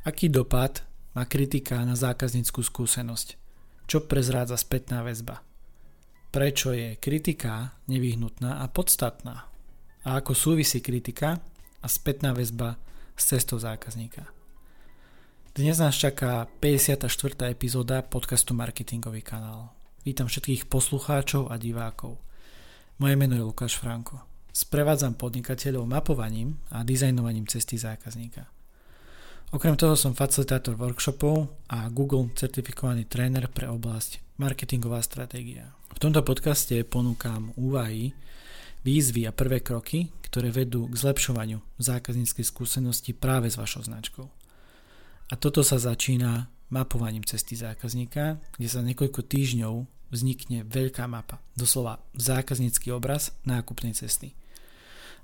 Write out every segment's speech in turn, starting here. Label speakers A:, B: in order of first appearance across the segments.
A: Aký dopad má kritika na zákazníckú skúsenosť? Čo prezrádza spätná väzba? Prečo je kritika nevyhnutná a podstatná? A ako súvisí kritika a spätná väzba s cestou zákazníka? Dnes nás čaká 54. epizóda podcastu Marketingový kanál. Vítam všetkých poslucháčov a divákov. Moje meno je Lukáš Franko. Sprevádzam podnikateľov mapovaním a dizajnovaním cesty zákazníka – Okrem toho som facilitátor workshopov a Google certifikovaný tréner pre oblasť marketingová stratégia. V tomto podcaste ponúkam úvahy, výzvy a prvé kroky, ktoré vedú k zlepšovaniu zákazníckej skúsenosti práve s vašou značkou. A toto sa začína mapovaním cesty zákazníka, kde sa niekoľko týždňov vznikne veľká mapa, doslova zákaznícky obraz nákupnej cesty.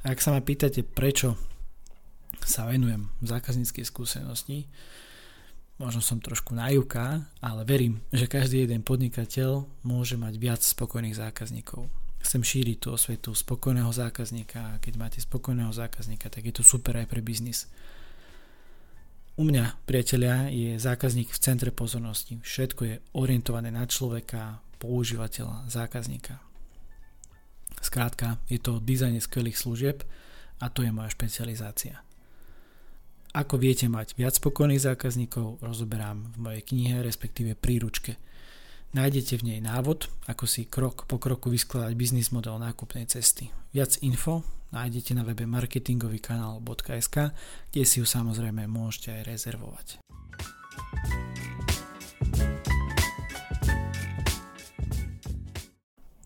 A: A ak sa ma pýtate, prečo sa venujem zákazníckej skúsenosti. Možno som trošku najúka, ale verím, že každý jeden podnikateľ môže mať viac spokojných zákazníkov. Chcem šíriť tú osvetu spokojného zákazníka a keď máte spokojného zákazníka, tak je to super aj pre biznis. U mňa, priatelia, je zákazník v centre pozornosti. Všetko je orientované na človeka, používateľa, zákazníka. Skrátka, je to dizajn skvelých služieb a to je moja špecializácia. Ako viete mať viac spokojných zákazníkov, rozoberám v mojej knihe, respektíve príručke. Nájdete v nej návod, ako si krok po kroku vyskladať biznis model nákupnej cesty. Viac info nájdete na webe marketingovýkanál.sk, kde si ju samozrejme môžete aj rezervovať.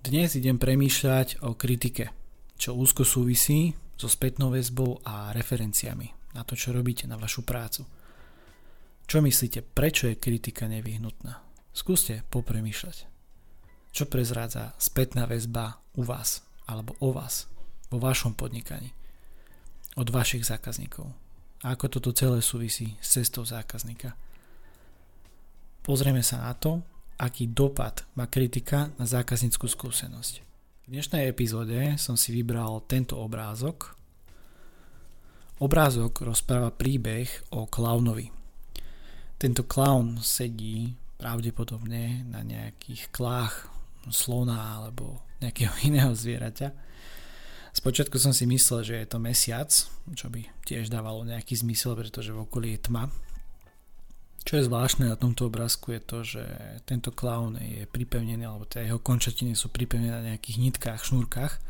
A: Dnes idem premýšľať o kritike, čo úzko súvisí so spätnou väzbou a referenciami na to, čo robíte, na vašu prácu. Čo myslíte, prečo je kritika nevyhnutná? Skúste popremýšľať. Čo prezrádza spätná väzba u vás alebo o vás vo vašom podnikaní od vašich zákazníkov a ako toto celé súvisí s cestou zákazníka. Pozrieme sa na to, aký dopad má kritika na zákazníckú skúsenosť. V dnešnej epizóde som si vybral tento obrázok, Obrázok rozpráva príbeh o klaunovi. Tento klaun sedí pravdepodobne na nejakých klách slona alebo nejakého iného zvieraťa. Spočiatku som si myslel, že je to mesiac, čo by tiež dávalo nejaký zmysel, pretože v okolí je tma. Čo je zvláštne na tomto obrázku je to, že tento klaun je pripevnený, alebo tie jeho končatiny sú pripevnené na nejakých nitkách, šnúrkach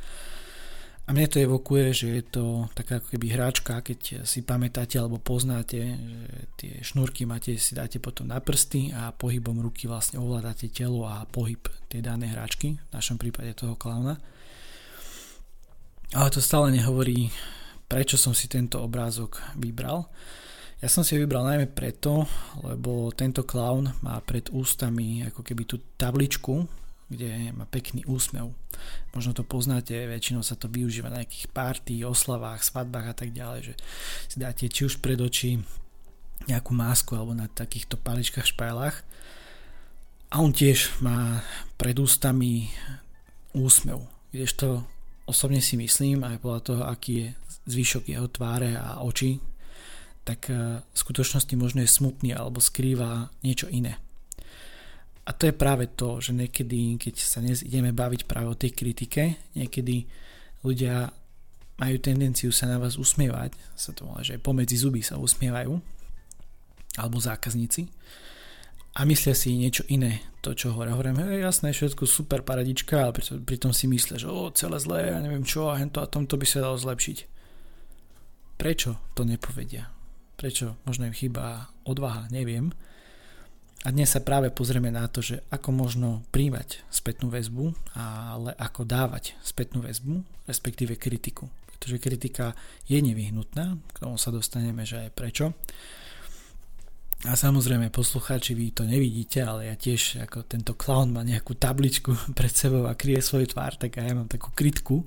A: a mne to evokuje, že je to taká ako keby hráčka, keď si pamätáte alebo poznáte, že tie šnúrky máte, si dáte potom na prsty a pohybom ruky vlastne ovládate telo a pohyb tej danej hráčky, v našom prípade toho klauna. Ale to stále nehovorí, prečo som si tento obrázok vybral. Ja som si ho vybral najmä preto, lebo tento klaun má pred ústami ako keby tú tabličku, kde má pekný úsmev. Možno to poznáte, väčšinou sa to využíva na nejakých párty, oslavách, svadbách a tak ďalej, že si dáte či už pred oči nejakú másku alebo na takýchto paličkách, špajlách a on tiež má pred ústami úsmev. Vieš to, osobne si myslím, aj podľa toho, aký je zvyšok jeho tváre a očí, tak eh, v skutočnosti možno je smutný alebo skrýva niečo iné. A to je práve to, že niekedy, keď sa dnes ideme baviť práve o tej kritike, niekedy ľudia majú tendenciu sa na vás usmievať, sa to volá, že pomedzi zuby sa usmievajú, alebo zákazníci, a myslia si niečo iné, to čo hore. Hovorím, hej, jasné, všetko super paradička, ale pritom, pritom si myslia, že o, celé zlé, ja neviem čo, a hento a tomto by sa dalo zlepšiť. Prečo to nepovedia? Prečo možno im chýba odvaha, neviem a dnes sa práve pozrieme na to, že ako možno príjmať spätnú väzbu, ale ako dávať spätnú väzbu, respektíve kritiku. Pretože kritika je nevyhnutná, k tomu sa dostaneme, že aj prečo. A samozrejme, poslucháči, vy to nevidíte, ale ja tiež, ako tento clown má nejakú tabličku pred sebou a kryje svoj tvár, tak ja mám takú krytku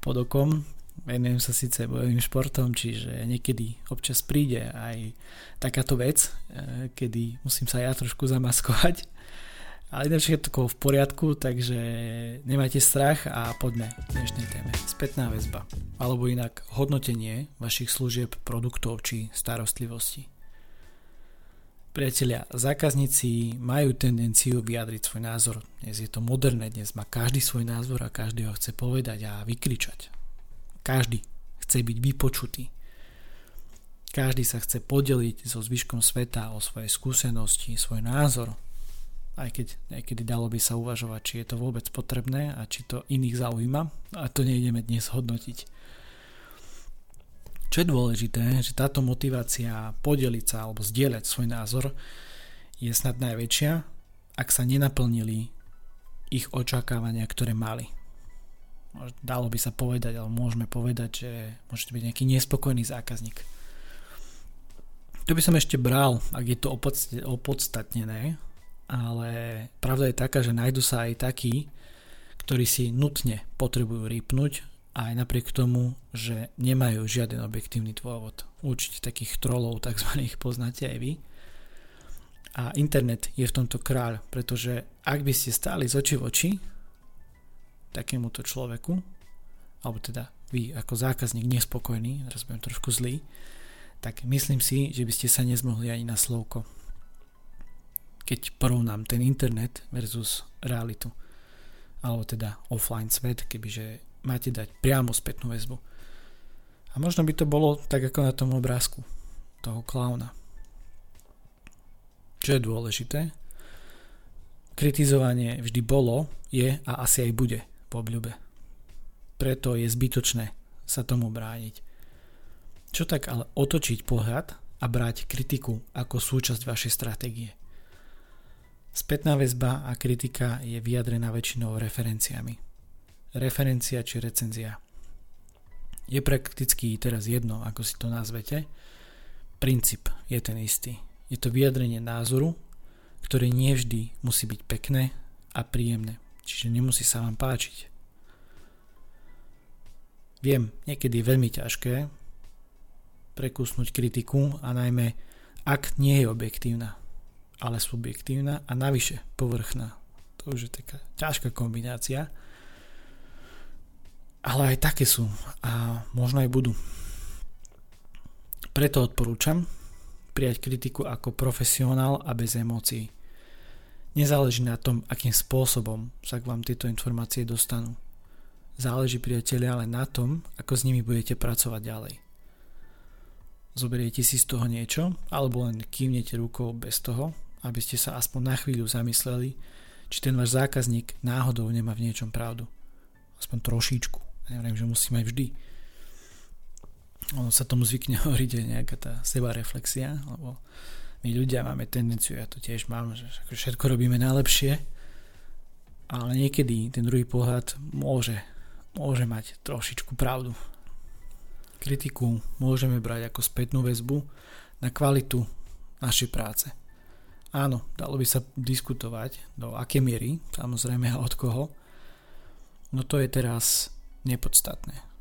A: pod okom, venujem sa síce bojovým športom, čiže niekedy občas príde aj takáto vec, e, kedy musím sa ja trošku zamaskovať. Ale iné všetko v poriadku, takže nemajte strach a poďme k dnešnej téme. Spätná väzba, alebo inak hodnotenie vašich služieb, produktov či starostlivosti. Priatelia, zákazníci majú tendenciu vyjadriť svoj názor. Dnes je to moderné, dnes má každý svoj názor a každý ho chce povedať a vykričať. Každý chce byť vypočutý. Každý sa chce podeliť so zvyškom sveta o svoje skúsenosti, svoj názor. Aj keď niekedy dalo by sa uvažovať, či je to vôbec potrebné a či to iných zaujíma. A to nejdeme dnes hodnotiť. Čo je dôležité, že táto motivácia podeliť sa alebo zdieľať svoj názor je snad najväčšia, ak sa nenaplnili ich očakávania, ktoré mali. Dalo by sa povedať, ale môžeme povedať, že môžete byť nejaký nespokojný zákazník. To by som ešte bral, ak je to opodstatnené, ale pravda je taká, že nájdu sa aj takí, ktorí si nutne potrebujú rýpnuť aj napriek tomu, že nemajú žiaden objektívny dôvod. Určite takých trolov tzv. poznáte aj vy. A internet je v tomto kráľ, pretože ak by ste stáli z oči v oči takémuto človeku, alebo teda vy ako zákazník nespokojný, teraz budem trošku zlý, tak myslím si, že by ste sa nezmohli ani na slovko. Keď porovnám ten internet versus realitu, alebo teda offline svet, kebyže máte dať priamo spätnú väzbu. A možno by to bolo tak ako na tom obrázku toho klauna. Čo je dôležité? Kritizovanie vždy bolo, je a asi aj bude v obľube. Preto je zbytočné sa tomu brániť. Čo tak ale otočiť pohľad a brať kritiku ako súčasť vašej stratégie. Spätná väzba a kritika je vyjadrená väčšinou referenciami referencia či recenzia. Je prakticky teraz jedno, ako si to nazvete. Princíp je ten istý. Je to vyjadrenie názoru, ktoré nie vždy musí byť pekné a príjemné. Čiže nemusí sa vám páčiť. Viem, niekedy je veľmi ťažké prekusnúť kritiku a najmä ak nie je objektívna, ale subjektívna a navyše povrchná. To už je taká ťažká kombinácia ale aj také sú a možno aj budú. Preto odporúčam prijať kritiku ako profesionál a bez emócií. Nezáleží na tom, akým spôsobom sa k vám tieto informácie dostanú. Záleží priatelia ale na tom, ako s nimi budete pracovať ďalej. Zoberiete si z toho niečo, alebo len kývnete rukou bez toho, aby ste sa aspoň na chvíľu zamysleli, či ten váš zákazník náhodou nemá v niečom pravdu. Aspoň trošičku. Neviem, že musíme aj vždy. Ono sa tomu zvykne hovoriť aj nejaká tá seba reflexia, lebo my ľudia máme tendenciu, ja to tiež mám, že všetko robíme najlepšie, ale niekedy ten druhý pohľad môže, môže mať trošičku pravdu. Kritiku môžeme brať ako spätnú väzbu na kvalitu našej práce. Áno, dalo by sa diskutovať do aké miery, samozrejme od koho, no to je teraz nepodstatné.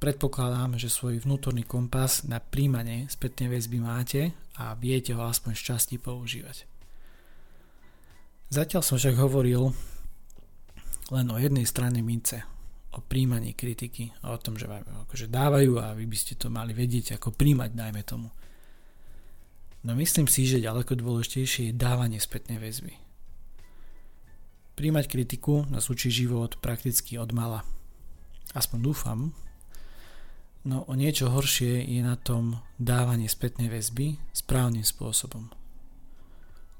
A: Predpokladám, že svoj vnútorný kompas na príjmanie spätnej väzby máte a viete ho aspoň z časti používať. Zatiaľ som však hovoril len o jednej strane mince, o príjmaní kritiky a o tom, že vám akože dávajú a vy by ste to mali vedieť, ako príjmať, najmä tomu. No myslím si, že ďaleko dôležitejšie je dávanie spätnej väzby. Príjmať kritiku nás učí život prakticky od mala – Aspoň dúfam. No o niečo horšie je na tom dávanie spätnej väzby správnym spôsobom.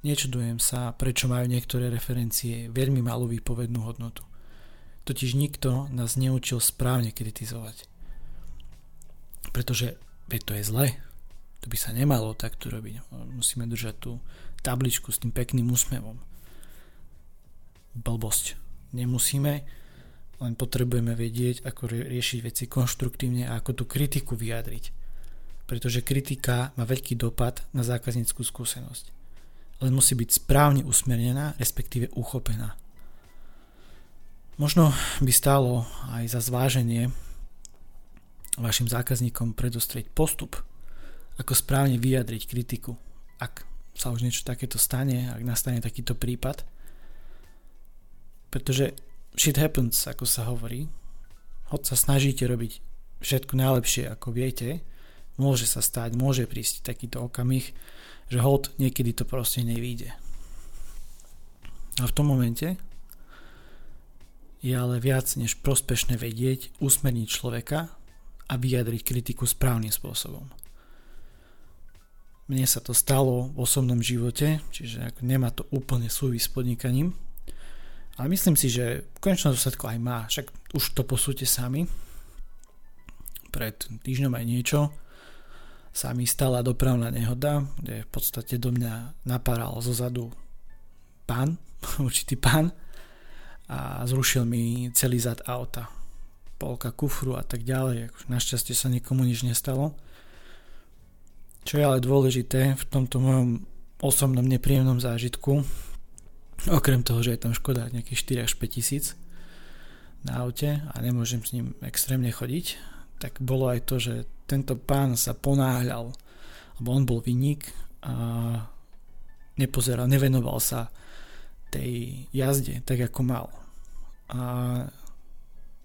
A: Nečudujem sa, prečo majú niektoré referencie veľmi malú výpovednú hodnotu. Totiž nikto nás neučil správne kritizovať. Pretože veď to je zle. To by sa nemalo takto robiť. Musíme držať tú tabličku s tým pekným úsmevom. Blbosť. Nemusíme, len potrebujeme vedieť, ako riešiť veci konštruktívne a ako tú kritiku vyjadriť. Pretože kritika má veľký dopad na zákazníckú skúsenosť. Len musí byť správne usmernená, respektíve uchopená. Možno by stálo aj za zváženie vašim zákazníkom predostrieť postup, ako správne vyjadriť kritiku, ak sa už niečo takéto stane, ak nastane takýto prípad. Pretože shit happens, ako sa hovorí. Hoď sa snažíte robiť všetko najlepšie, ako viete, môže sa stať, môže prísť takýto okamih, že hod niekedy to proste nevíde. A v tom momente je ale viac než prospešné vedieť, usmerniť človeka a vyjadriť kritiku správnym spôsobom. Mne sa to stalo v osobnom živote, čiže nemá to úplne súvis s podnikaním, ale myslím si, že v konečnom dôsledku aj má, však už to posúďte sami. Pred týždňom aj niečo sa mi stala dopravná nehoda, kde v podstate do mňa napáral zo zadu pán, určitý pán a zrušil mi celý zad auta. Polka kufru a tak ďalej. Našťastie sa nikomu nič nestalo. Čo je ale dôležité v tomto mojom osobnom nepríjemnom zážitku, okrem toho, že je tam škoda nejakých 4 až 5 tisíc na aute a nemôžem s ním extrémne chodiť, tak bolo aj to, že tento pán sa ponáhľal, lebo on bol vinník a nepozeral, nevenoval sa tej jazde tak ako mal. A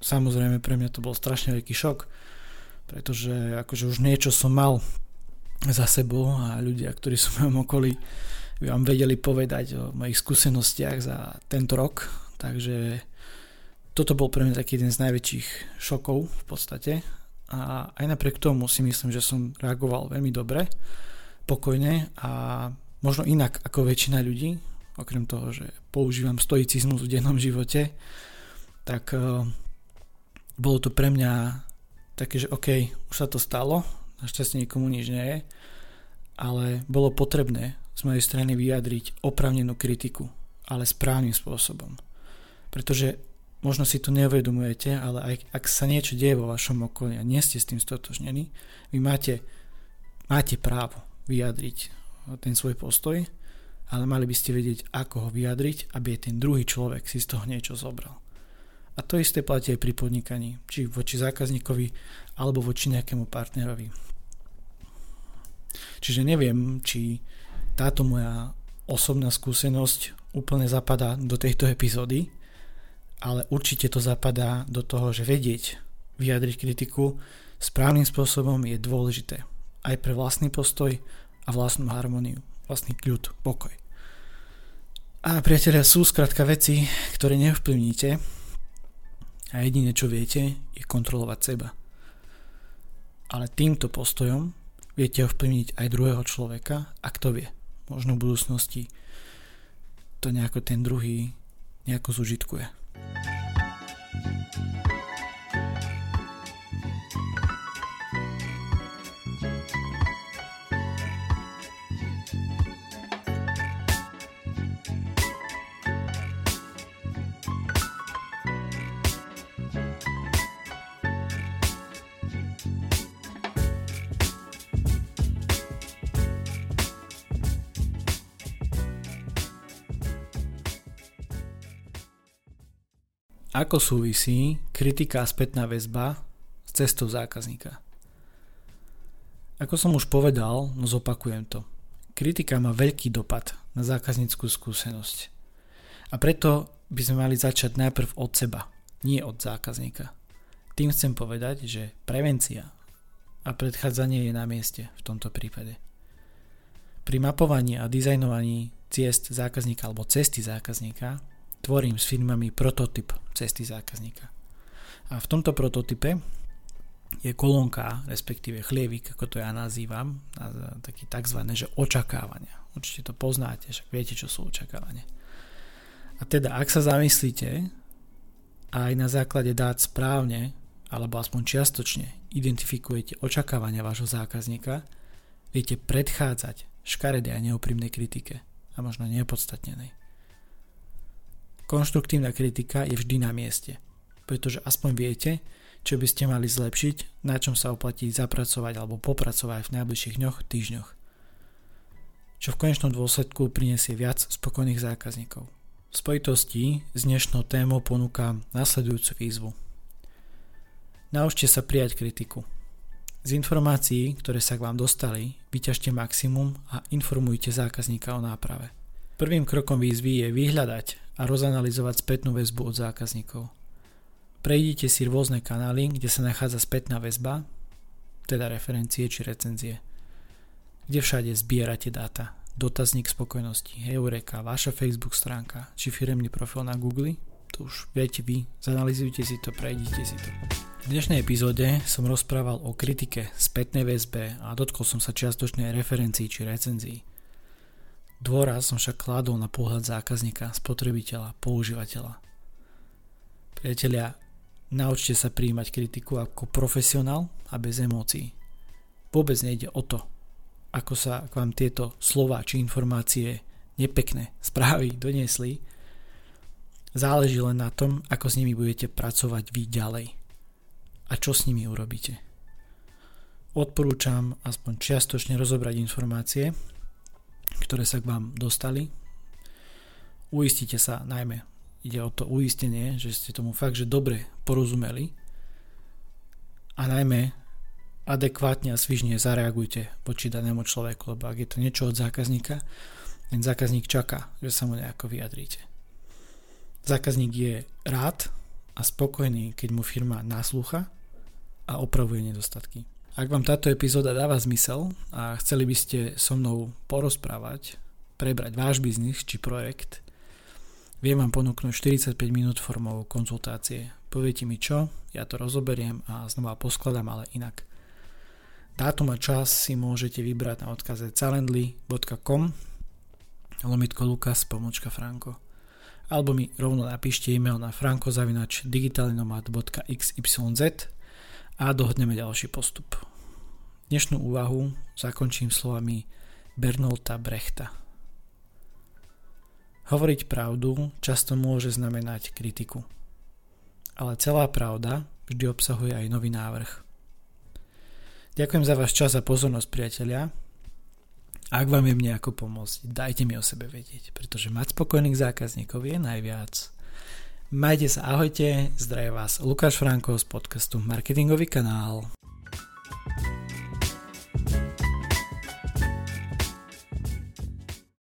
A: samozrejme pre mňa to bol strašne veľký šok, pretože akože už niečo som mal za sebou a ľudia, ktorí sú v mojom okolí, vám vedeli povedať o mojich skúsenostiach za tento rok, takže toto bol pre mňa taký jeden z najväčších šokov v podstate. A aj napriek tomu si myslím, že som reagoval veľmi dobre, pokojne a možno inak ako väčšina ľudí, okrem toho, že používam stoicizmus v dennom živote, tak uh, bolo to pre mňa také, že OK, už sa to stalo, našťastie nikomu nič nie je, ale bolo potrebné z mojej strany vyjadriť opravnenú kritiku, ale správnym spôsobom. Pretože možno si to neuvedomujete, ale aj ak sa niečo deje vo vašom okolí a nie ste s tým stotožnení, vy máte, máte právo vyjadriť ten svoj postoj, ale mali by ste vedieť, ako ho vyjadriť, aby ten druhý človek si z toho niečo zobral. A to isté platí aj pri podnikaní, či voči zákazníkovi alebo voči nejakému partnerovi. Čiže neviem, či táto moja osobná skúsenosť úplne zapadá do tejto epizódy, ale určite to zapadá do toho, že vedieť vyjadriť kritiku správnym spôsobom je dôležité aj pre vlastný postoj a vlastnú harmóniu, vlastný kľud, pokoj. A priatelia, sú skrátka veci, ktoré nevplyvníte, a jediné, čo viete, je kontrolovať seba. Ale týmto postojom viete ovplyvniť aj druhého človeka a kto vie, možno v budúcnosti to nejako ten druhý nejako zužitkuje. Ako súvisí kritika a spätná väzba s cestou zákazníka? Ako som už povedal, no zopakujem to. Kritika má veľký dopad na zákazníckú skúsenosť. A preto by sme mali začať najprv od seba, nie od zákazníka. Tým chcem povedať, že prevencia a predchádzanie je na mieste v tomto prípade. Pri mapovaní a dizajnovaní ciest zákazníka alebo cesty zákazníka tvorím s firmami prototyp cesty zákazníka. A v tomto prototype je kolónka, respektíve chlievik, ako to ja nazývam, taký tzv. že očakávania. Určite to poznáte, však viete, čo sú očakávania. A teda, ak sa zamyslíte a aj na základe dát správne, alebo aspoň čiastočne identifikujete očakávania vášho zákazníka, viete predchádzať škaredej a neoprímnej kritike a možno nepodstatnenej. Konštruktívna kritika je vždy na mieste, pretože aspoň viete, čo by ste mali zlepšiť, na čom sa oplatí zapracovať alebo popracovať v najbližších dňoch, týždňoch. Čo v konečnom dôsledku prinesie viac spokojných zákazníkov. V spojitosti s dnešnou témou ponúkam nasledujúcu výzvu. Naučte sa prijať kritiku. Z informácií, ktoré sa k vám dostali, vyťažte maximum a informujte zákazníka o náprave. Prvým krokom výzvy je vyhľadať a rozanalizovať spätnú väzbu od zákazníkov. Prejdite si rôzne kanály, kde sa nachádza spätná väzba, teda referencie či recenzie. Kde všade zbierate dáta, dotazník spokojnosti, Eureka, vaša Facebook stránka či firemný profil na Google, to už viete vy, zanalizujte si to, prejdite si to. V dnešnej epizóde som rozprával o kritike, spätnej väzbe a dotkol som sa čiastočnej referencií či recenzií. Dôraz som však kládol na pohľad zákazníka, spotrebiteľa, používateľa. Priatelia, naučte sa príjmať kritiku ako profesionál a bez emócií. Vôbec nejde o to, ako sa k vám tieto slova či informácie nepekné správy doniesli, záleží len na tom, ako s nimi budete pracovať vy ďalej a čo s nimi urobíte. Odporúčam aspoň čiastočne rozobrať informácie, ktoré sa k vám dostali. Uistite sa najmä, ide o to uistenie, že ste tomu fakt, že dobre porozumeli a najmä adekvátne a svižne zareagujte voči danému človeku, lebo ak je to niečo od zákazníka, ten zákazník čaká, že sa mu nejako vyjadríte. Zákazník je rád a spokojný, keď mu firma naslúcha a opravuje nedostatky. Ak vám táto epizóda dáva zmysel a chceli by ste so mnou porozprávať, prebrať váš biznis či projekt, viem vám ponúknuť 45 minút formou konzultácie. Poviete mi čo, ja to rozoberiem a znova poskladám, ale inak. Dátum a čas si môžete vybrať na odkaze calendly.com lomitko Lukas pomočka Franko alebo mi rovno napíšte e-mail na frankozavinač.digitalinomad.xyz a dohodneme ďalší postup. Dnešnú úvahu zakončím slovami Bernolta Brechta. Hovoriť pravdu často môže znamenať kritiku. Ale celá pravda vždy obsahuje aj nový návrh. Ďakujem za váš čas a pozornosť, priatelia. Ak vám viem nejako pomôcť, dajte mi o sebe vedieť, pretože mať spokojných zákazníkov je najviac. Majte sa, ahojte, zdravia vás Lukáš Franko z podcastu Marketingový kanál.